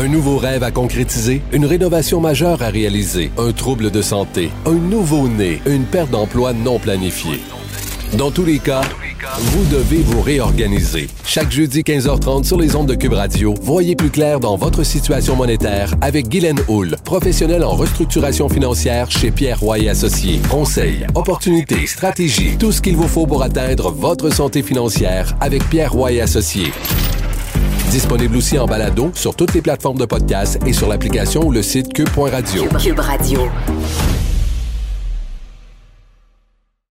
Un nouveau rêve à concrétiser, une rénovation majeure à réaliser, un trouble de santé, un nouveau-né, une perte d'emploi non planifiée. Dans tous les cas, vous devez vous réorganiser. Chaque jeudi 15h30 sur les ondes de Cube Radio, voyez plus clair dans votre situation monétaire avec Guylaine Houle, professionnelle en restructuration financière chez Pierre Roy Associés. Conseils, opportunités, stratégies, tout ce qu'il vous faut pour atteindre votre santé financière avec Pierre Roy Associés. Disponible aussi en balado sur toutes les plateformes de podcast et sur l'application ou le site cube.radio. Cube Radio.